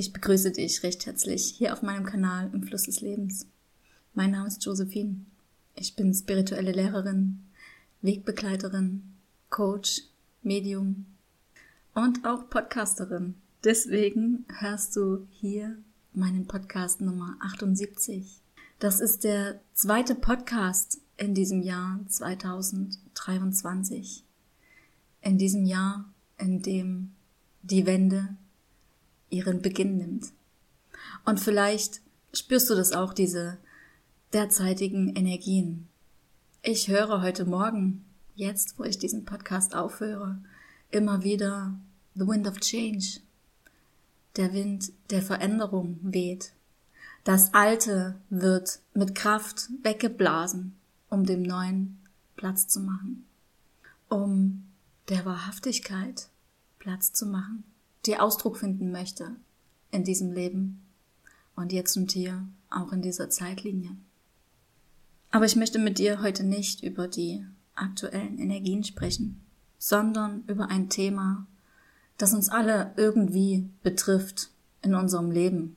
Ich begrüße dich recht herzlich hier auf meinem Kanal im Fluss des Lebens. Mein Name ist Josephine. Ich bin spirituelle Lehrerin, Wegbegleiterin, Coach, Medium und auch Podcasterin. Deswegen hörst du hier meinen Podcast Nummer 78. Das ist der zweite Podcast in diesem Jahr 2023. In diesem Jahr, in dem die Wende ihren Beginn nimmt. Und vielleicht spürst du das auch, diese derzeitigen Energien. Ich höre heute Morgen, jetzt wo ich diesen Podcast aufhöre, immer wieder The Wind of Change. Der Wind der Veränderung weht. Das Alte wird mit Kraft weggeblasen, um dem Neuen Platz zu machen. Um der Wahrhaftigkeit Platz zu machen, die Ausdruck finden möchte in diesem Leben und jetzt und hier auch in dieser Zeitlinie. Aber ich möchte mit dir heute nicht über die aktuellen Energien sprechen, sondern über ein Thema, das uns alle irgendwie betrifft in unserem Leben.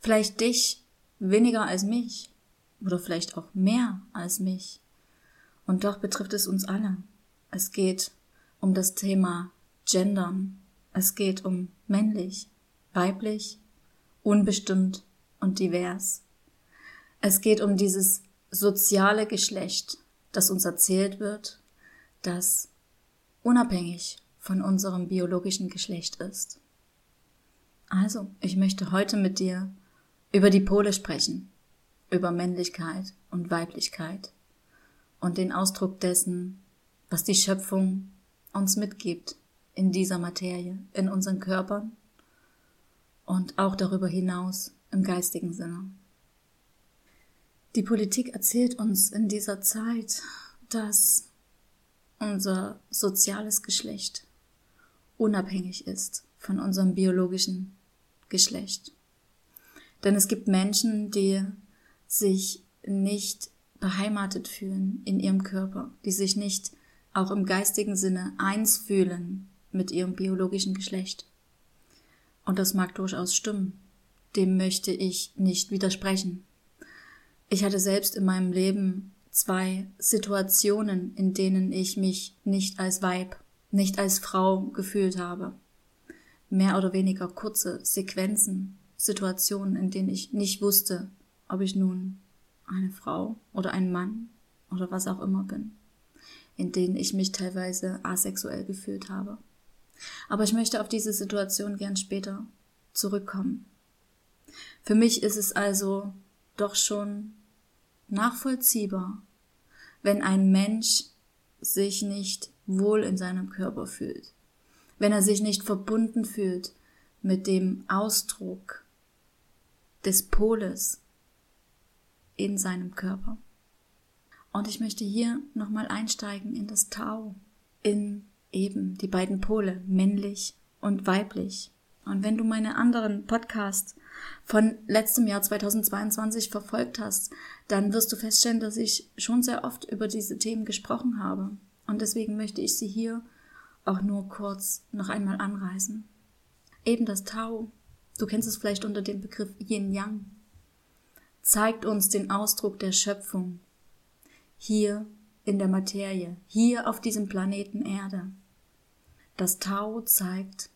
Vielleicht dich weniger als mich oder vielleicht auch mehr als mich. Und doch betrifft es uns alle. Es geht um das Thema Gendern. Es geht um männlich, weiblich, unbestimmt und divers. Es geht um dieses soziale Geschlecht, das uns erzählt wird, das unabhängig von unserem biologischen Geschlecht ist. Also, ich möchte heute mit dir über die Pole sprechen, über Männlichkeit und Weiblichkeit und den Ausdruck dessen, was die Schöpfung uns mitgibt in dieser Materie, in unseren Körpern und auch darüber hinaus im geistigen Sinne. Die Politik erzählt uns in dieser Zeit, dass unser soziales Geschlecht unabhängig ist von unserem biologischen Geschlecht. Denn es gibt Menschen, die sich nicht beheimatet fühlen in ihrem Körper, die sich nicht auch im geistigen Sinne eins fühlen mit ihrem biologischen Geschlecht. Und das mag durchaus stimmen. Dem möchte ich nicht widersprechen. Ich hatte selbst in meinem Leben zwei Situationen, in denen ich mich nicht als Weib, nicht als Frau gefühlt habe. Mehr oder weniger kurze Sequenzen, Situationen, in denen ich nicht wusste, ob ich nun eine Frau oder ein Mann oder was auch immer bin, in denen ich mich teilweise asexuell gefühlt habe. Aber ich möchte auf diese Situation gern später zurückkommen. Für mich ist es also doch schon nachvollziehbar, wenn ein Mensch sich nicht wohl in seinem Körper fühlt, wenn er sich nicht verbunden fühlt mit dem Ausdruck des Poles in seinem Körper. Und ich möchte hier nochmal einsteigen in das Tau, in eben die beiden Pole, männlich und weiblich. Und wenn du meine anderen Podcasts von letztem Jahr 2022 verfolgt hast, dann wirst du feststellen, dass ich schon sehr oft über diese Themen gesprochen habe. Und deswegen möchte ich sie hier auch nur kurz noch einmal anreißen. Eben das Tau, du kennst es vielleicht unter dem Begriff Yin Yang, zeigt uns den Ausdruck der Schöpfung hier in der Materie, hier auf diesem Planeten Erde. Das Tau zeigt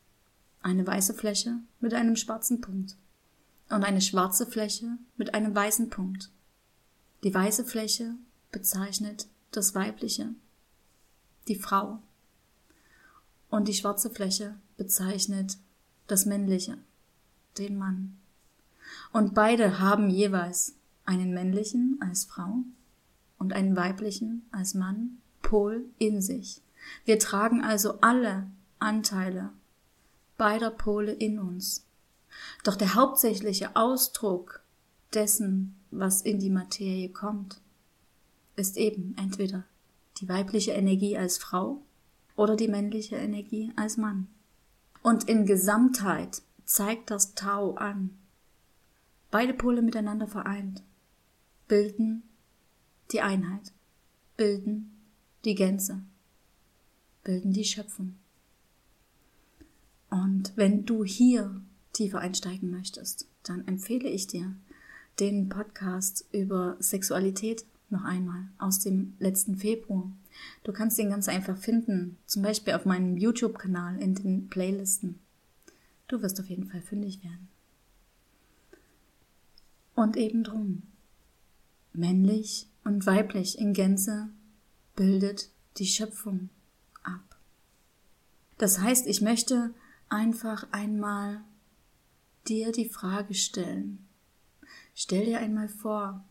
eine weiße Fläche mit einem schwarzen Punkt und eine schwarze Fläche mit einem weißen Punkt. Die weiße Fläche bezeichnet das Weibliche, die Frau, und die schwarze Fläche bezeichnet das Männliche, den Mann. Und beide haben jeweils einen männlichen als Frau und einen weiblichen als Mann Pol in sich. Wir tragen also alle Anteile beider Pole in uns. Doch der hauptsächliche Ausdruck dessen, was in die Materie kommt, ist eben entweder die weibliche Energie als Frau oder die männliche Energie als Mann. Und in Gesamtheit zeigt das Tau an. Beide Pole miteinander vereint bilden die Einheit, bilden die Gänze, bilden die Schöpfung. Und wenn du hier tiefer einsteigen möchtest, dann empfehle ich dir den Podcast über Sexualität noch einmal aus dem letzten Februar. Du kannst den ganz einfach finden, zum Beispiel auf meinem YouTube-Kanal in den Playlisten. Du wirst auf jeden Fall fündig werden. Und eben drum. Männlich und weiblich in Gänze bildet die Schöpfung. Das heißt, ich möchte einfach einmal dir die Frage stellen. Stell dir einmal vor,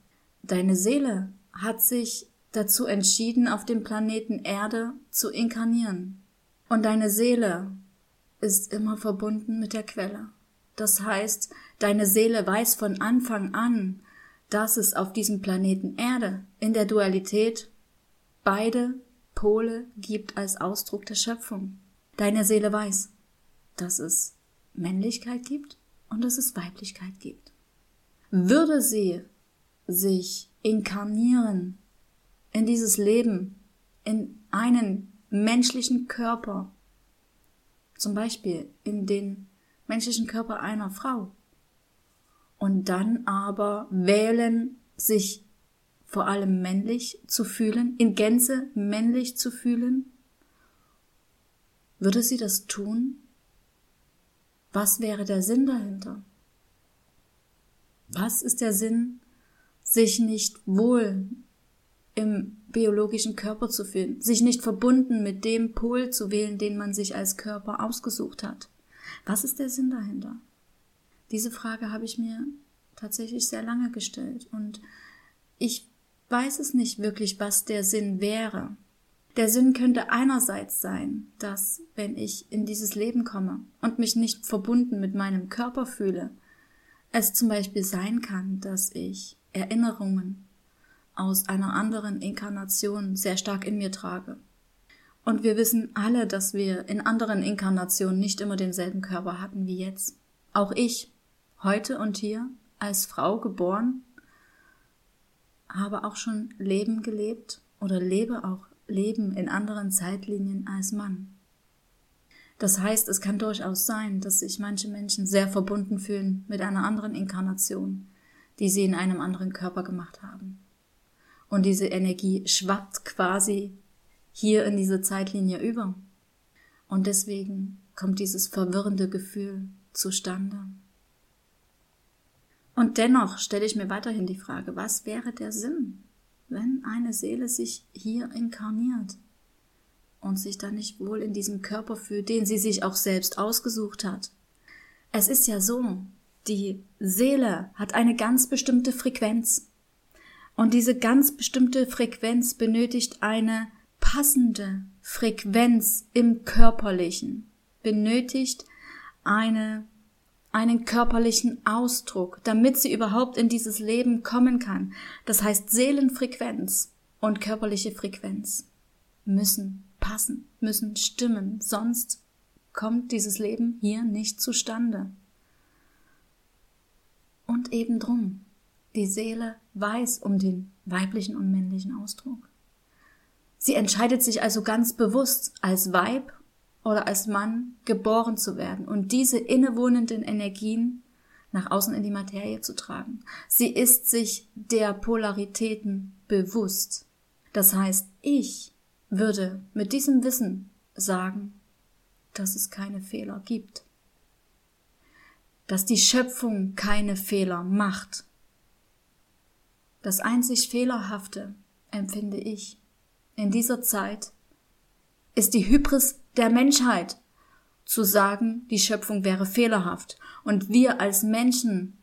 deine Seele hat sich dazu entschieden, auf dem Planeten Erde zu inkarnieren. Und deine Seele ist immer verbunden mit der Quelle. Das heißt, deine Seele weiß von Anfang an, dass es auf diesem Planeten Erde in der Dualität beide Pole gibt als Ausdruck der Schöpfung. Deine Seele weiß, dass es Männlichkeit gibt und dass es Weiblichkeit gibt. Würde sie sich inkarnieren in dieses Leben, in einen menschlichen Körper, zum Beispiel in den menschlichen Körper einer Frau, und dann aber wählen, sich vor allem männlich zu fühlen, in Gänze männlich zu fühlen? Würde sie das tun? Was wäre der Sinn dahinter? Was ist der Sinn, sich nicht wohl im biologischen Körper zu fühlen, sich nicht verbunden mit dem Pol zu wählen, den man sich als Körper ausgesucht hat? Was ist der Sinn dahinter? Diese Frage habe ich mir tatsächlich sehr lange gestellt und ich weiß es nicht wirklich, was der Sinn wäre. Der Sinn könnte einerseits sein, dass, wenn ich in dieses Leben komme und mich nicht verbunden mit meinem Körper fühle, es zum Beispiel sein kann, dass ich Erinnerungen aus einer anderen Inkarnation sehr stark in mir trage. Und wir wissen alle, dass wir in anderen Inkarnationen nicht immer denselben Körper hatten wie jetzt. Auch ich, heute und hier, als Frau geboren, habe auch schon Leben gelebt oder lebe auch Leben in anderen Zeitlinien als Mann. Das heißt, es kann durchaus sein, dass sich manche Menschen sehr verbunden fühlen mit einer anderen Inkarnation, die sie in einem anderen Körper gemacht haben. Und diese Energie schwappt quasi hier in diese Zeitlinie über. Und deswegen kommt dieses verwirrende Gefühl zustande. Und dennoch stelle ich mir weiterhin die Frage, was wäre der Sinn, wenn eine Seele sich hier inkarniert und sich dann nicht wohl in diesem Körper fühlt, den sie sich auch selbst ausgesucht hat? Es ist ja so, die Seele hat eine ganz bestimmte Frequenz. Und diese ganz bestimmte Frequenz benötigt eine passende Frequenz im körperlichen, benötigt eine einen körperlichen Ausdruck, damit sie überhaupt in dieses Leben kommen kann. Das heißt, Seelenfrequenz und körperliche Frequenz müssen passen, müssen stimmen, sonst kommt dieses Leben hier nicht zustande. Und eben drum, die Seele weiß um den weiblichen und männlichen Ausdruck. Sie entscheidet sich also ganz bewusst als Weib oder als Mann geboren zu werden und diese innewohnenden Energien nach außen in die Materie zu tragen. Sie ist sich der Polaritäten bewusst. Das heißt, ich würde mit diesem Wissen sagen, dass es keine Fehler gibt. Dass die Schöpfung keine Fehler macht. Das einzig Fehlerhafte, empfinde ich, in dieser Zeit ist die Hybris der Menschheit, zu sagen, die Schöpfung wäre fehlerhaft. Und wir als Menschen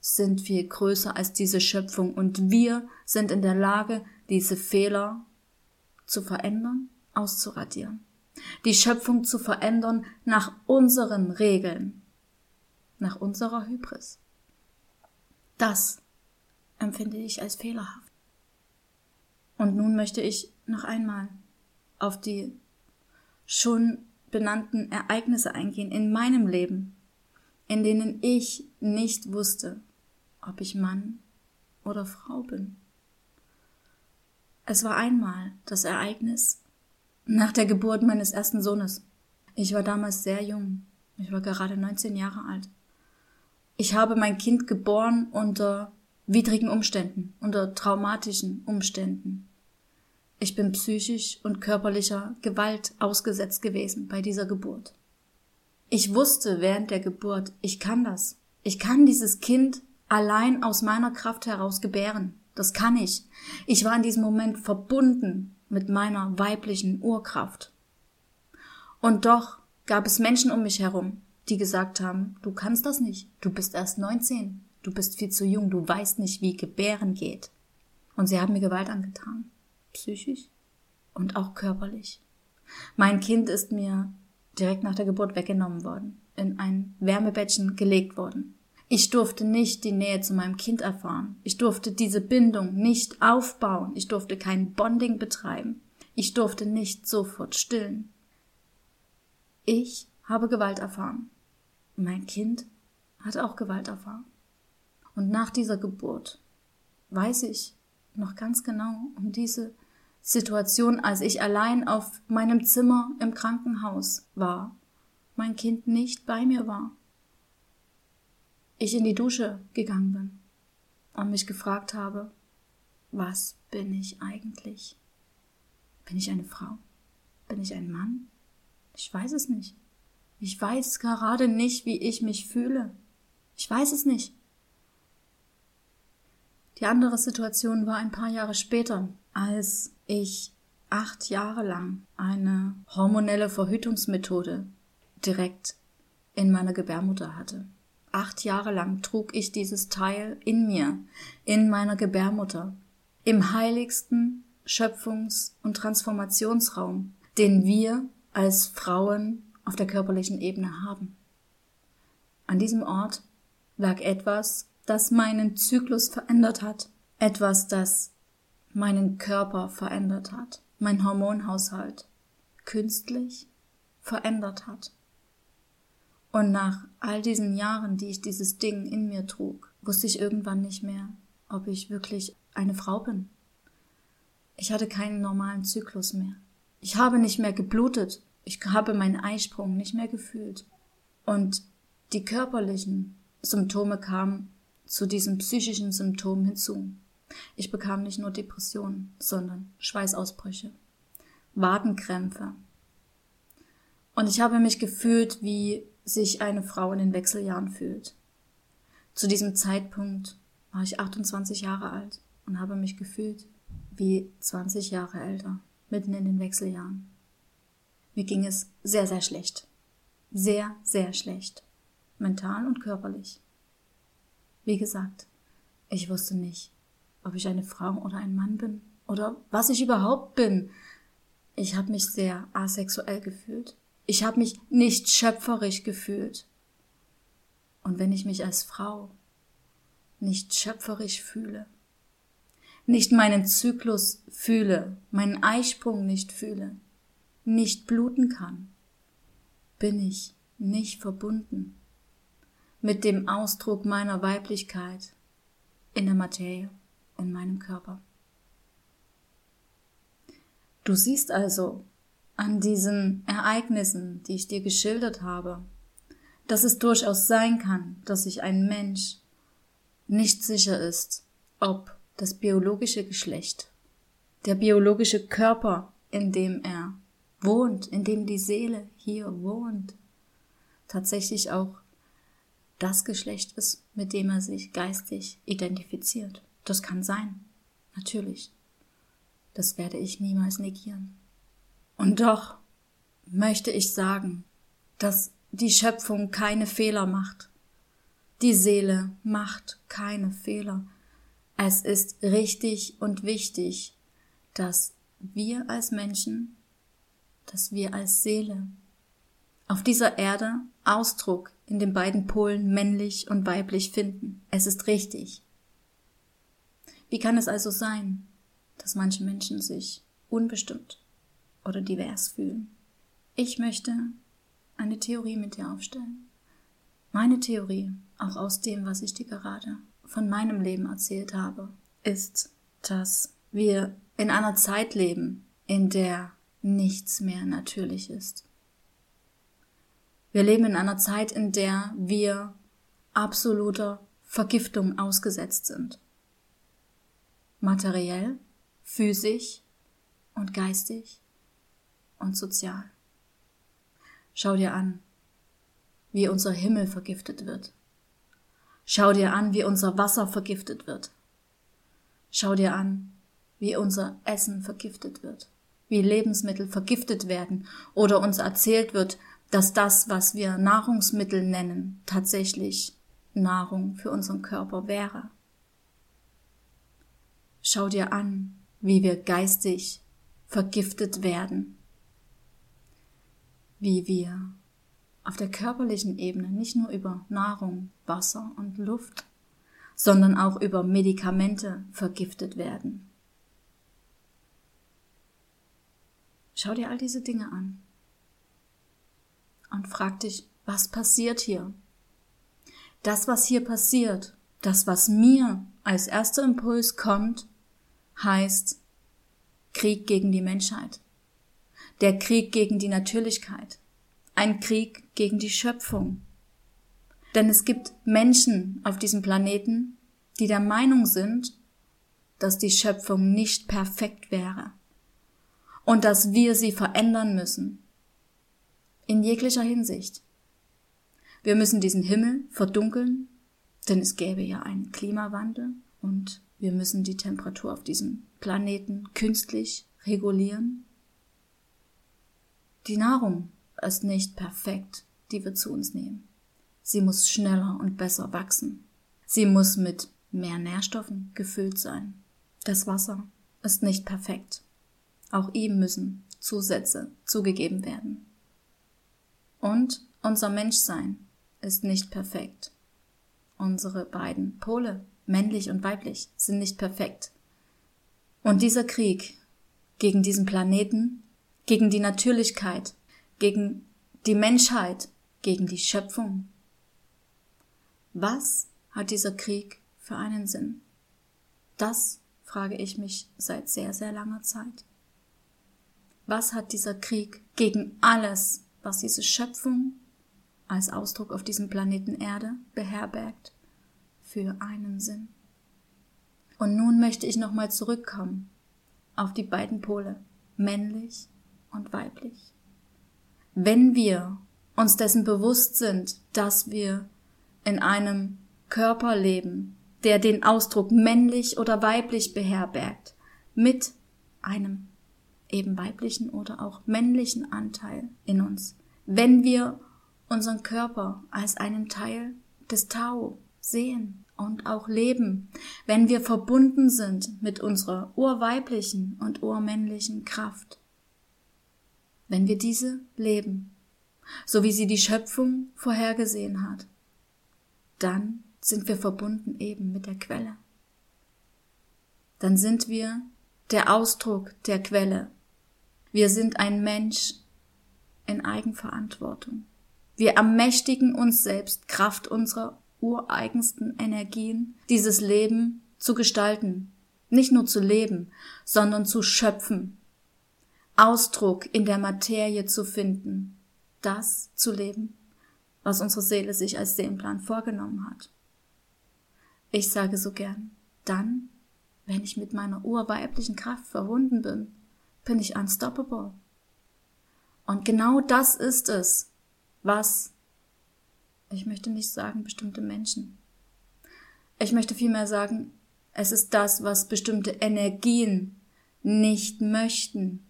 sind viel größer als diese Schöpfung und wir sind in der Lage, diese Fehler zu verändern, auszuradieren. Die Schöpfung zu verändern nach unseren Regeln, nach unserer Hybris. Das empfinde ich als fehlerhaft. Und nun möchte ich noch einmal auf die schon benannten Ereignisse eingehen in meinem Leben, in denen ich nicht wusste, ob ich Mann oder Frau bin. Es war einmal das Ereignis nach der Geburt meines ersten Sohnes. Ich war damals sehr jung. Ich war gerade 19 Jahre alt. Ich habe mein Kind geboren unter widrigen Umständen, unter traumatischen Umständen. Ich bin psychisch und körperlicher Gewalt ausgesetzt gewesen bei dieser Geburt. Ich wusste während der Geburt, ich kann das. Ich kann dieses Kind allein aus meiner Kraft heraus gebären. Das kann ich. Ich war in diesem Moment verbunden mit meiner weiblichen Urkraft. Und doch gab es Menschen um mich herum, die gesagt haben, du kannst das nicht, du bist erst 19, du bist viel zu jung, du weißt nicht, wie Gebären geht. Und sie haben mir Gewalt angetan, psychisch und auch körperlich. Mein Kind ist mir direkt nach der Geburt weggenommen worden, in ein Wärmebettchen gelegt worden. Ich durfte nicht die Nähe zu meinem Kind erfahren. Ich durfte diese Bindung nicht aufbauen. Ich durfte kein Bonding betreiben. Ich durfte nicht sofort stillen. Ich habe Gewalt erfahren. Mein Kind hat auch Gewalt erfahren. Und nach dieser Geburt weiß ich noch ganz genau um diese Situation, als ich allein auf meinem Zimmer im Krankenhaus war, mein Kind nicht bei mir war. Ich in die Dusche gegangen bin und mich gefragt habe, was bin ich eigentlich? Bin ich eine Frau? Bin ich ein Mann? Ich weiß es nicht. Ich weiß gerade nicht, wie ich mich fühle. Ich weiß es nicht. Die andere Situation war ein paar Jahre später, als ich acht Jahre lang eine hormonelle Verhütungsmethode direkt in meiner Gebärmutter hatte. Acht Jahre lang trug ich dieses Teil in mir, in meiner Gebärmutter, im heiligsten Schöpfungs- und Transformationsraum, den wir als Frauen auf der körperlichen Ebene haben. An diesem Ort lag etwas, das meinen Zyklus verändert hat, etwas, das meinen Körper verändert hat, mein Hormonhaushalt künstlich verändert hat. Und nach all diesen Jahren, die ich dieses Ding in mir trug, wusste ich irgendwann nicht mehr, ob ich wirklich eine Frau bin. Ich hatte keinen normalen Zyklus mehr. Ich habe nicht mehr geblutet. Ich habe meinen Eisprung nicht mehr gefühlt. Und die körperlichen Symptome kamen zu diesen psychischen Symptomen hinzu. Ich bekam nicht nur Depressionen, sondern Schweißausbrüche, Wadenkrämpfe. Und ich habe mich gefühlt, wie sich eine Frau in den Wechseljahren fühlt. Zu diesem Zeitpunkt war ich 28 Jahre alt und habe mich gefühlt wie 20 Jahre älter mitten in den Wechseljahren. Mir ging es sehr, sehr schlecht. Sehr, sehr schlecht. Mental und körperlich. Wie gesagt, ich wusste nicht, ob ich eine Frau oder ein Mann bin oder was ich überhaupt bin. Ich habe mich sehr asexuell gefühlt. Ich habe mich nicht schöpferisch gefühlt. Und wenn ich mich als Frau nicht schöpferisch fühle, nicht meinen Zyklus fühle, meinen Eisprung nicht fühle, nicht bluten kann, bin ich nicht verbunden mit dem Ausdruck meiner Weiblichkeit in der Materie, in meinem Körper. Du siehst also an diesen Ereignissen, die ich dir geschildert habe, dass es durchaus sein kann, dass sich ein Mensch nicht sicher ist, ob das biologische Geschlecht, der biologische Körper, in dem er wohnt, in dem die Seele hier wohnt, tatsächlich auch das Geschlecht ist, mit dem er sich geistig identifiziert. Das kann sein, natürlich. Das werde ich niemals negieren. Und doch möchte ich sagen, dass die Schöpfung keine Fehler macht. Die Seele macht keine Fehler. Es ist richtig und wichtig, dass wir als Menschen, dass wir als Seele auf dieser Erde Ausdruck in den beiden Polen männlich und weiblich finden. Es ist richtig. Wie kann es also sein, dass manche Menschen sich unbestimmt oder divers fühlen? Ich möchte eine Theorie mit dir aufstellen. Meine Theorie, auch aus dem, was ich dir gerade von meinem Leben erzählt habe, ist, dass wir in einer Zeit leben, in der nichts mehr natürlich ist. Wir leben in einer Zeit, in der wir absoluter Vergiftung ausgesetzt sind. Materiell, physisch und geistig und sozial. Schau dir an, wie unser Himmel vergiftet wird. Schau dir an, wie unser Wasser vergiftet wird. Schau dir an, wie unser Essen vergiftet wird, wie Lebensmittel vergiftet werden oder uns erzählt wird, dass das, was wir Nahrungsmittel nennen, tatsächlich Nahrung für unseren Körper wäre. Schau dir an, wie wir geistig vergiftet werden, wie wir auf der körperlichen Ebene nicht nur über Nahrung, Wasser und Luft, sondern auch über Medikamente vergiftet werden. Schau dir all diese Dinge an und frag dich, was passiert hier? Das, was hier passiert, das, was mir als erster Impuls kommt, heißt Krieg gegen die Menschheit. Der Krieg gegen die Natürlichkeit. Ein Krieg gegen die Schöpfung. Denn es gibt Menschen auf diesem Planeten, die der Meinung sind, dass die Schöpfung nicht perfekt wäre und dass wir sie verändern müssen. In jeglicher Hinsicht. Wir müssen diesen Himmel verdunkeln, denn es gäbe ja einen Klimawandel und wir müssen die Temperatur auf diesem Planeten künstlich regulieren. Die Nahrung ist nicht perfekt, die wir zu uns nehmen. Sie muss schneller und besser wachsen. Sie muss mit mehr Nährstoffen gefüllt sein. Das Wasser ist nicht perfekt. Auch ihm müssen Zusätze zugegeben werden. Und unser Menschsein ist nicht perfekt. Unsere beiden Pole, männlich und weiblich, sind nicht perfekt. Und dieser Krieg gegen diesen Planeten, gegen die Natürlichkeit, gegen die Menschheit, gegen die Schöpfung. Was hat dieser Krieg für einen Sinn? Das frage ich mich seit sehr, sehr langer Zeit. Was hat dieser Krieg gegen alles was diese Schöpfung als Ausdruck auf diesem Planeten Erde beherbergt, für einen Sinn. Und nun möchte ich nochmal zurückkommen auf die beiden Pole, männlich und weiblich. Wenn wir uns dessen bewusst sind, dass wir in einem Körper leben, der den Ausdruck männlich oder weiblich beherbergt, mit einem eben weiblichen oder auch männlichen Anteil in uns. Wenn wir unseren Körper als einen Teil des Tao sehen und auch leben, wenn wir verbunden sind mit unserer urweiblichen und urmännlichen Kraft, wenn wir diese leben, so wie sie die Schöpfung vorhergesehen hat, dann sind wir verbunden eben mit der Quelle. Dann sind wir der Ausdruck der Quelle. Wir sind ein Mensch in Eigenverantwortung. Wir ermächtigen uns selbst Kraft unserer ureigensten Energien, dieses Leben zu gestalten, nicht nur zu leben, sondern zu schöpfen, Ausdruck in der Materie zu finden, das zu leben, was unsere Seele sich als Seelenplan vorgenommen hat. Ich sage so gern, dann wenn ich mit meiner urweiblichen Kraft verbunden bin, bin ich unstoppable. Und genau das ist es, was, ich möchte nicht sagen bestimmte Menschen. Ich möchte vielmehr sagen, es ist das, was bestimmte Energien nicht möchten.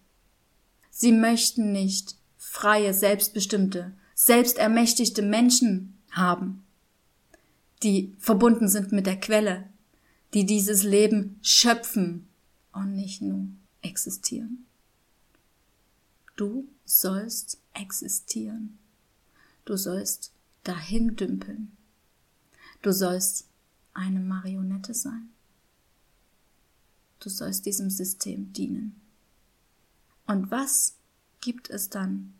Sie möchten nicht freie, selbstbestimmte, selbstermächtigte Menschen haben, die verbunden sind mit der Quelle, die dieses Leben schöpfen und nicht nur existieren. Du sollst existieren. Du sollst dahin dümpeln. Du sollst eine Marionette sein. Du sollst diesem System dienen. Und was gibt es dann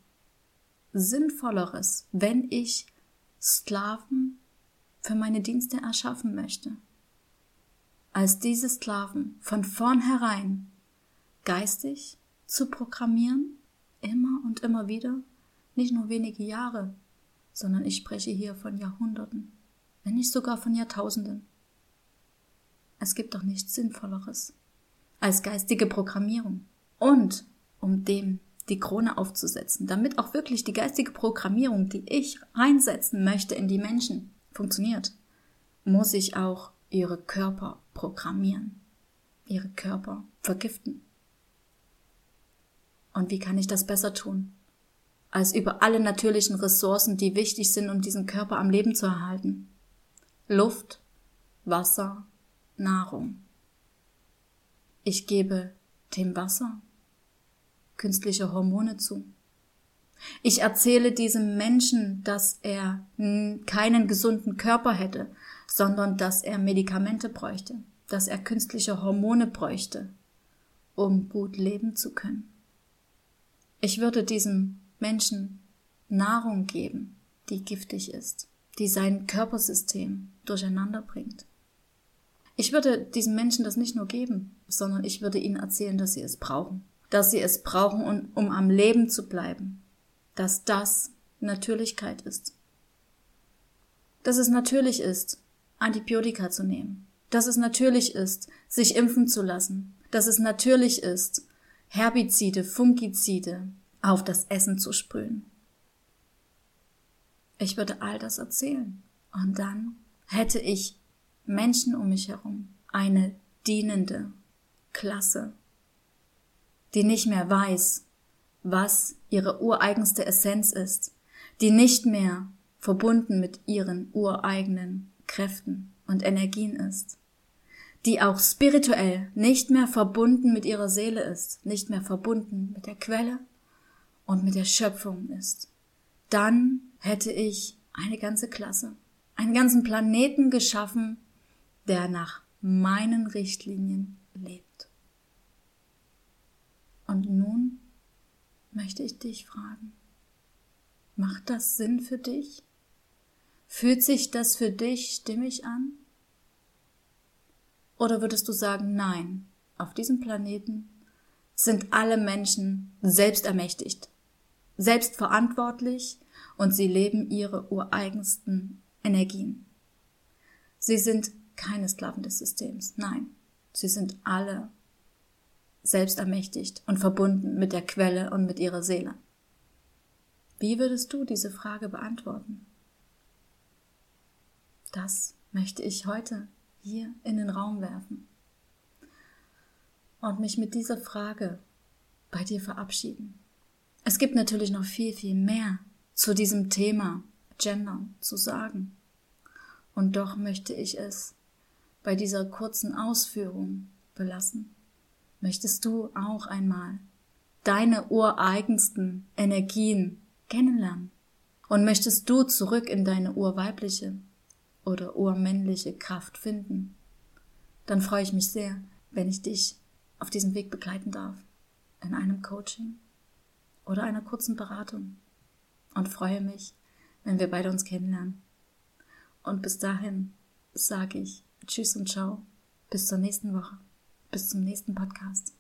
Sinnvolleres, wenn ich Sklaven für meine Dienste erschaffen möchte? als diese Sklaven von vornherein geistig zu programmieren, immer und immer wieder, nicht nur wenige Jahre, sondern ich spreche hier von Jahrhunderten, wenn nicht sogar von Jahrtausenden. Es gibt doch nichts Sinnvolleres als geistige Programmierung. Und um dem die Krone aufzusetzen, damit auch wirklich die geistige Programmierung, die ich reinsetzen möchte in die Menschen, funktioniert, muss ich auch ihre Körper programmieren, ihre Körper vergiften. Und wie kann ich das besser tun? Als über alle natürlichen Ressourcen, die wichtig sind, um diesen Körper am Leben zu erhalten. Luft, Wasser, Nahrung. Ich gebe dem Wasser künstliche Hormone zu. Ich erzähle diesem Menschen, dass er keinen gesunden Körper hätte, sondern dass er Medikamente bräuchte, dass er künstliche Hormone bräuchte, um gut leben zu können. Ich würde diesem Menschen Nahrung geben, die giftig ist, die sein Körpersystem durcheinander bringt. Ich würde diesen Menschen das nicht nur geben, sondern ich würde ihnen erzählen, dass sie es brauchen, dass sie es brauchen, um am Leben zu bleiben, dass das Natürlichkeit ist. Dass es natürlich ist, Antibiotika zu nehmen, dass es natürlich ist, sich impfen zu lassen, dass es natürlich ist, Herbizide, Fungizide auf das Essen zu sprühen. Ich würde all das erzählen und dann hätte ich Menschen um mich herum, eine dienende Klasse, die nicht mehr weiß, was ihre ureigenste Essenz ist, die nicht mehr verbunden mit ihren ureigenen Kräften und Energien ist, die auch spirituell nicht mehr verbunden mit ihrer Seele ist, nicht mehr verbunden mit der Quelle und mit der Schöpfung ist, dann hätte ich eine ganze Klasse, einen ganzen Planeten geschaffen, der nach meinen Richtlinien lebt. Und nun möchte ich dich fragen, macht das Sinn für dich? Fühlt sich das für dich stimmig an? Oder würdest du sagen, nein, auf diesem Planeten sind alle Menschen selbstermächtigt, selbstverantwortlich und sie leben ihre ureigensten Energien. Sie sind keine Sklaven des Systems, nein, sie sind alle selbstermächtigt und verbunden mit der Quelle und mit ihrer Seele. Wie würdest du diese Frage beantworten? Das möchte ich heute hier in den Raum werfen und mich mit dieser Frage bei dir verabschieden. Es gibt natürlich noch viel, viel mehr zu diesem Thema Gender zu sagen. Und doch möchte ich es bei dieser kurzen Ausführung belassen. Möchtest du auch einmal deine ureigensten Energien kennenlernen? Und möchtest du zurück in deine urweibliche oder urmännliche Kraft finden? Dann freue ich mich sehr, wenn ich dich auf diesem Weg begleiten darf. In einem Coaching oder einer kurzen Beratung. Und freue mich, wenn wir beide uns kennenlernen. Und bis dahin sage ich Tschüss und ciao. Bis zur nächsten Woche. Bis zum nächsten Podcast.